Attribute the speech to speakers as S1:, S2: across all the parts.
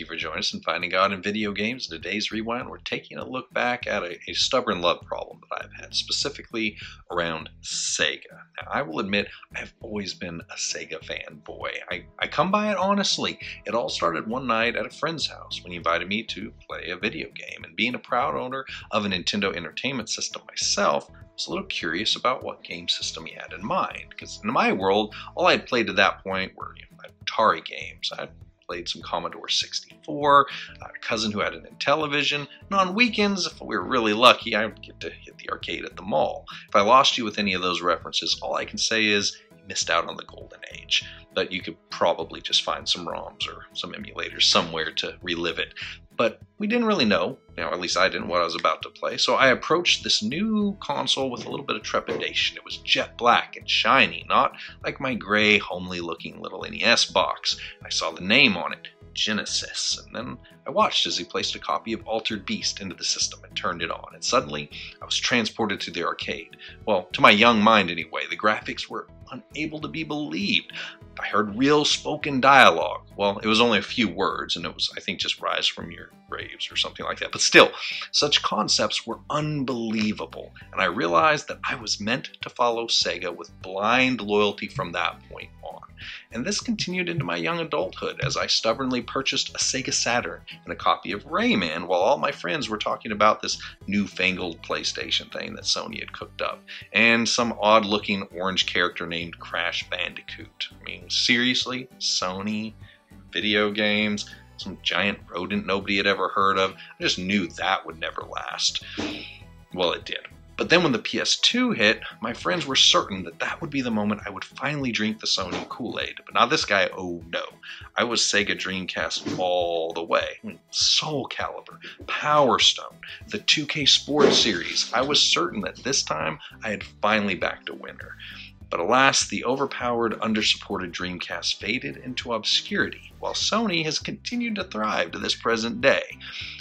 S1: you for joining us in Finding God in Video Games. In today's Rewind, we're taking a look back at a, a, stubborn love problem that I've had, specifically around Sega. Now, I will admit, I've always been a Sega fanboy. I, I come by it honestly. It all started one night at a friend's house when he invited me to play a video game. And being a proud owner of a Nintendo Entertainment System myself, was a little curious about what game system he had in mind. Because in my world, all I had played to that point were you know, Atari games. I'd played some Commodore 64. I had a cousin who had an Intellivision. And on weekends, if we were really lucky, I would get to hit the arcade at the mall. If I lost you with any of those references, all I can say is you missed out on the golden age. But you could probably just find some ROMs or some emulators somewhere to relive it but we didn't really know, you know, at least I didn't, what I was about to play. So I approached this new console with a little bit of trepidation. It was jet black and shiny, not like my gray, homely looking little NES box. I saw the name on it, Genesis, and then I watched as he placed a copy of Altered Beast into the system and turned it on, and suddenly I was transported to the arcade. Well, to my young mind anyway, the graphics were unable to be believed. I heard real spoken dialogue. Well, it was only a few words, and it was, I think, just rise from your graves or something like that. But still, such concepts were unbelievable, and I realized that I was meant to follow Sega with blind loyalty from that point on. And this continued into my young adulthood as I stubbornly purchased a Sega Saturn and a copy of Rayman while all my friends were talking about this newfangled PlayStation thing that Sony had cooked up, and some odd looking orange character named Crash Bandicoot. I mean, seriously? Sony? Video games? Some giant rodent nobody had ever heard of? I just knew that would never last. Well, it did. But then when the PS2 hit, my friends were certain that that would be the moment I would finally drink the Sony Kool Aid. But not this guy, oh no. I was Sega Dreamcast all the way. Soul Calibur, Power Stone, the 2K Sports Series. I was certain that this time I had finally backed a winner. But alas, the overpowered, undersupported Dreamcast faded into obscurity, while Sony has continued to thrive to this present day.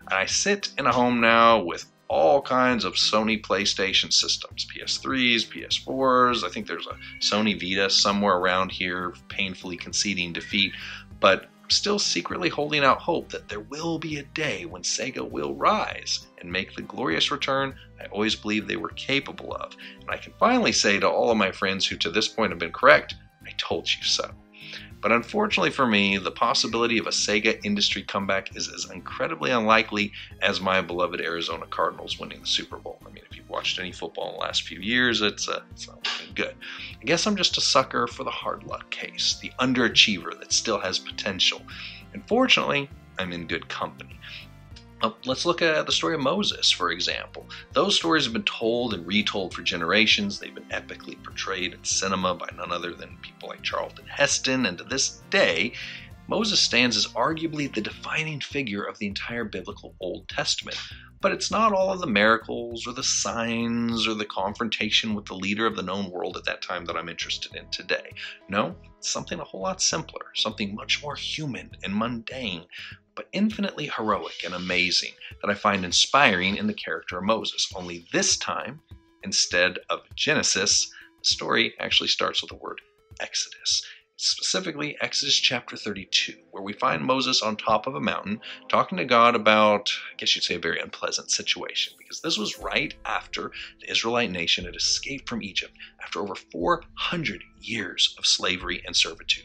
S1: And I sit in a home now with all kinds of Sony PlayStation systems PS3s, PS4s. I think there's a Sony Vita somewhere around here, painfully conceding defeat, but still secretly holding out hope that there will be a day when Sega will rise and make the glorious return I always believed they were capable of. And I can finally say to all of my friends who to this point have been correct, I told you so. But unfortunately for me, the possibility of a Sega industry comeback is as incredibly unlikely as my beloved Arizona Cardinals winning the Super Bowl. I mean, if you've watched any football in the last few years, it's, uh, it's not looking good. I guess I'm just a sucker for the hard luck case, the underachiever that still has potential. And fortunately, I'm in good company. Let's look at the story of Moses, for example. Those stories have been told and retold for generations. They've been epically portrayed in cinema by none other than people like Charlton Heston, and to this day, Moses stands as arguably the defining figure of the entire biblical Old Testament. But it's not all of the miracles or the signs or the confrontation with the leader of the known world at that time that I'm interested in today. No, it's something a whole lot simpler, something much more human and mundane, but infinitely heroic and amazing that I find inspiring in the character of Moses. Only this time, instead of Genesis, the story actually starts with the word Exodus specifically Exodus chapter 32, where we find Moses on top of a mountain talking to God about, I guess you'd say, a very unpleasant situation, because this was right after the Israelite nation had escaped from Egypt after over 400 years of slavery and servitude.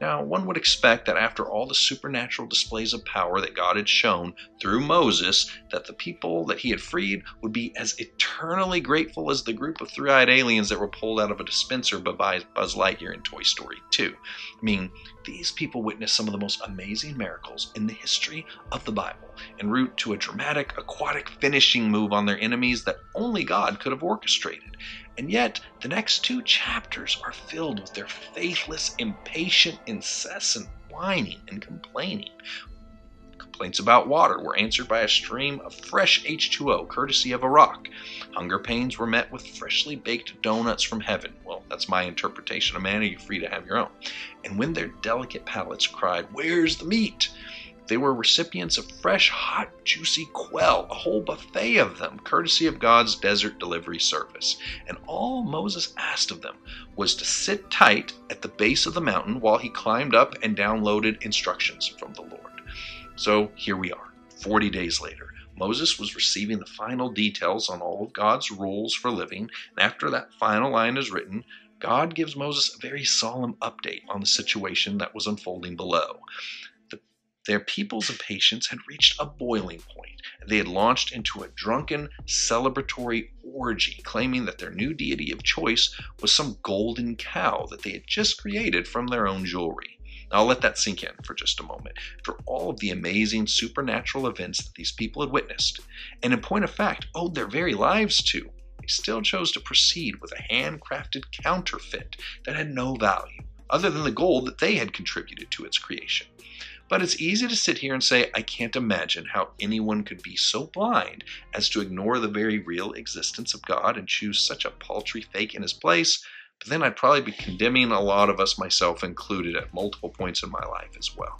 S1: Now, one would expect that after all the supernatural displays of power that God had shown through Moses, that the people that he had freed would be as eternally grateful as the group of three eyed aliens that were pulled out of a dispenser by Buzz Lightyear in Toy Story 2. I mean, these people witnessed some of the most amazing miracles in the history of the Bible, en route to a dramatic aquatic finishing move on their enemies that only God could have orchestrated. And yet, the next two chapters are filled with their faithless, impatient, incessant whining and complaining. Complaints about water were answered by a stream of fresh H2O, courtesy of a rock. Hunger pains were met with freshly baked donuts from heaven. That's my interpretation of manna. You're free to have your own. And when their delicate palates cried, Where's the meat? They were recipients of fresh, hot, juicy quail, a whole buffet of them, courtesy of God's desert delivery service. And all Moses asked of them was to sit tight at the base of the mountain while he climbed up and downloaded instructions from the Lord. So here we are, 40 days later. Moses was receiving the final details on all of God's rules for living, and after that final line is written, God gives Moses a very solemn update on the situation that was unfolding below. The, their people's impatience had reached a boiling point, and they had launched into a drunken celebratory orgy, claiming that their new deity of choice was some golden cow that they had just created from their own jewelry. Now, I'll let that sink in for just a moment. For all of the amazing supernatural events that these people had witnessed, and in point of fact, owed their very lives to, they still chose to proceed with a handcrafted counterfeit that had no value, other than the gold that they had contributed to its creation. But it's easy to sit here and say, I can't imagine how anyone could be so blind as to ignore the very real existence of God and choose such a paltry fake in his place. But then I'd probably be condemning a lot of us, myself included, at multiple points in my life as well.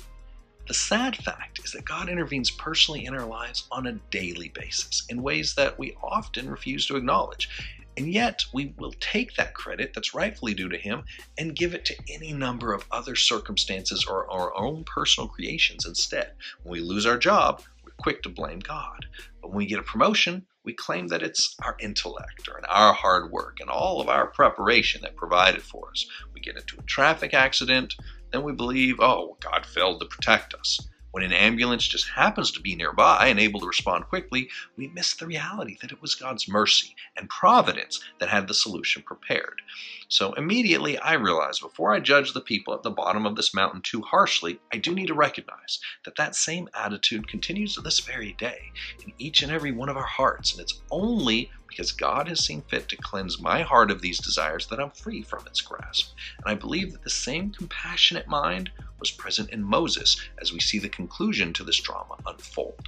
S1: The sad fact is that God intervenes personally in our lives on a daily basis in ways that we often refuse to acknowledge. And yet, we will take that credit that's rightfully due to Him and give it to any number of other circumstances or our own personal creations instead. When we lose our job, we're quick to blame God. But when we get a promotion, we claim that it's our intellect or our hard work and all of our preparation that provided for us. We get into a traffic accident, then we believe, oh, God failed to protect us. When an ambulance just happens to be nearby and able to respond quickly, we miss the reality that it was God's mercy and providence that had the solution prepared. So immediately I realize before I judge the people at the bottom of this mountain too harshly, I do need to recognize that that same attitude continues to this very day in each and every one of our hearts. And it's only because God has seen fit to cleanse my heart of these desires that I'm free from its grasp. And I believe that the same compassionate mind was present in Moses as we see the conclusion to this drama unfold.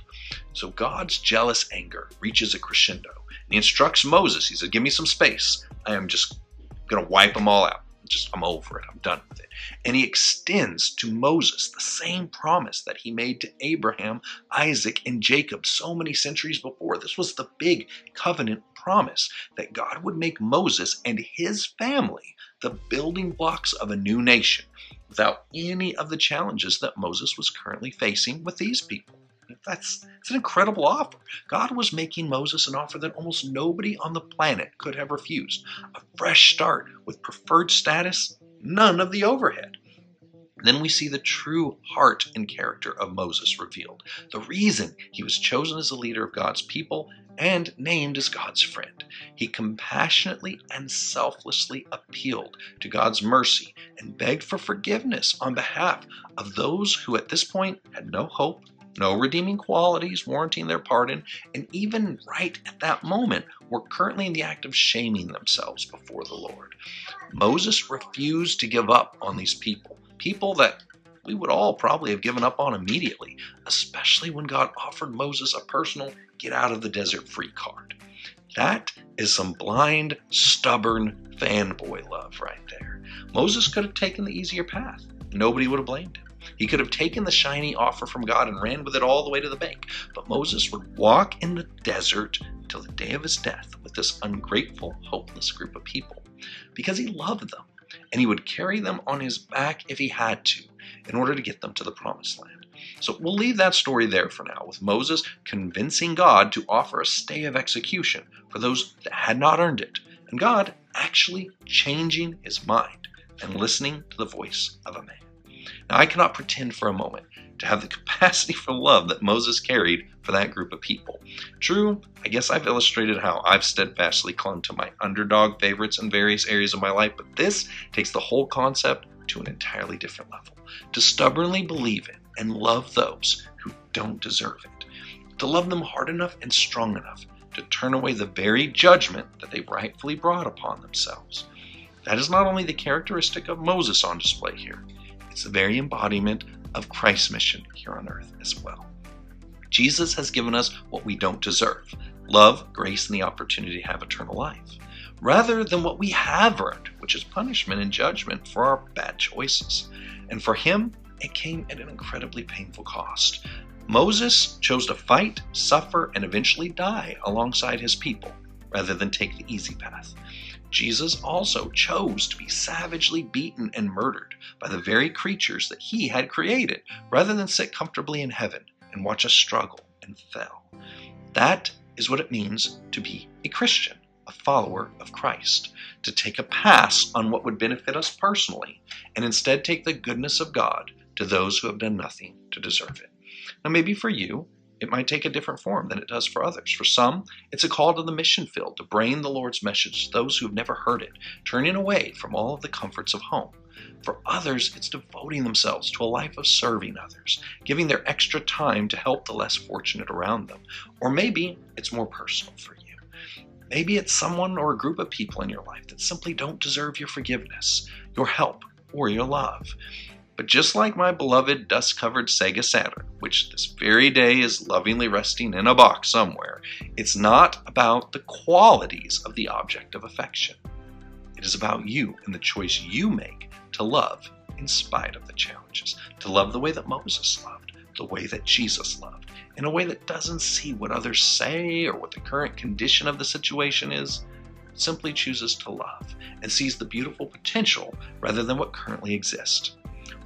S1: So God's jealous anger reaches a crescendo. And he instructs Moses, he said, Give me some space. I am just going to wipe them all out. Just, I'm over it. I'm done with it. And he extends to Moses the same promise that he made to Abraham, Isaac, and Jacob so many centuries before. This was the big covenant promise that God would make Moses and his family the building blocks of a new nation without any of the challenges that Moses was currently facing with these people. That's, that's an incredible offer. God was making Moses an offer that almost nobody on the planet could have refused. A fresh start with preferred status, none of the overhead. Then we see the true heart and character of Moses revealed. The reason he was chosen as the leader of God's people and named as God's friend. He compassionately and selflessly appealed to God's mercy and begged for forgiveness on behalf of those who at this point had no hope, no redeeming qualities warranting their pardon, and even right at that moment were currently in the act of shaming themselves before the Lord. Moses refused to give up on these people, people that we would all probably have given up on immediately, especially when God offered Moses a personal get out of the desert free card. That is some blind, stubborn fanboy love right there. Moses could have taken the easier path. Nobody would have blamed him. He could have taken the shiny offer from God and ran with it all the way to the bank. But Moses would walk in the desert until the day of his death with this ungrateful, hopeless group of people because he loved them and he would carry them on his back if he had to in order to get them to the promised land. So we'll leave that story there for now, with Moses convincing God to offer a stay of execution for those that had not earned it, and God actually changing his mind and listening to the voice of a man. Now, I cannot pretend for a moment to have the capacity for love that Moses carried for that group of people. True, I guess I've illustrated how I've steadfastly clung to my underdog favorites in various areas of my life, but this takes the whole concept to an entirely different level. To stubbornly believe in and love those who don't deserve it. To love them hard enough and strong enough to turn away the very judgment that they rightfully brought upon themselves. That is not only the characteristic of Moses on display here, it's the very embodiment of Christ's mission here on earth as well. Jesus has given us what we don't deserve love, grace, and the opportunity to have eternal life, rather than what we have earned, which is punishment and judgment for our bad choices. And for him, it came at an incredibly painful cost. Moses chose to fight, suffer, and eventually die alongside his people rather than take the easy path. Jesus also chose to be savagely beaten and murdered by the very creatures that he had created rather than sit comfortably in heaven and watch us struggle and fail. That is what it means to be a Christian, a follower of Christ, to take a pass on what would benefit us personally and instead take the goodness of God to those who have done nothing to deserve it. Now, maybe for you, it might take a different form than it does for others. For some, it's a call to the mission field to bring the Lord's message to those who have never heard it, turning away from all of the comforts of home. For others, it's devoting themselves to a life of serving others, giving their extra time to help the less fortunate around them. Or maybe it's more personal for you. Maybe it's someone or a group of people in your life that simply don't deserve your forgiveness, your help, or your love. But just like my beloved dust covered Sega Saturn, which this very day is lovingly resting in a box somewhere, it's not about the qualities of the object of affection. It is about you and the choice you make to love in spite of the challenges, to love the way that Moses loved, the way that Jesus loved, in a way that doesn't see what others say or what the current condition of the situation is, simply chooses to love and sees the beautiful potential rather than what currently exists.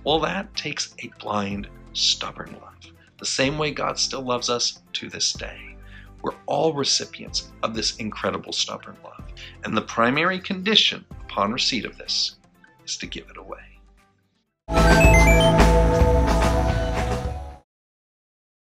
S1: Well, that takes a blind, stubborn love, the same way God still loves us to this day. We're all recipients of this incredible stubborn love, and the primary condition upon receipt of this is to give it away.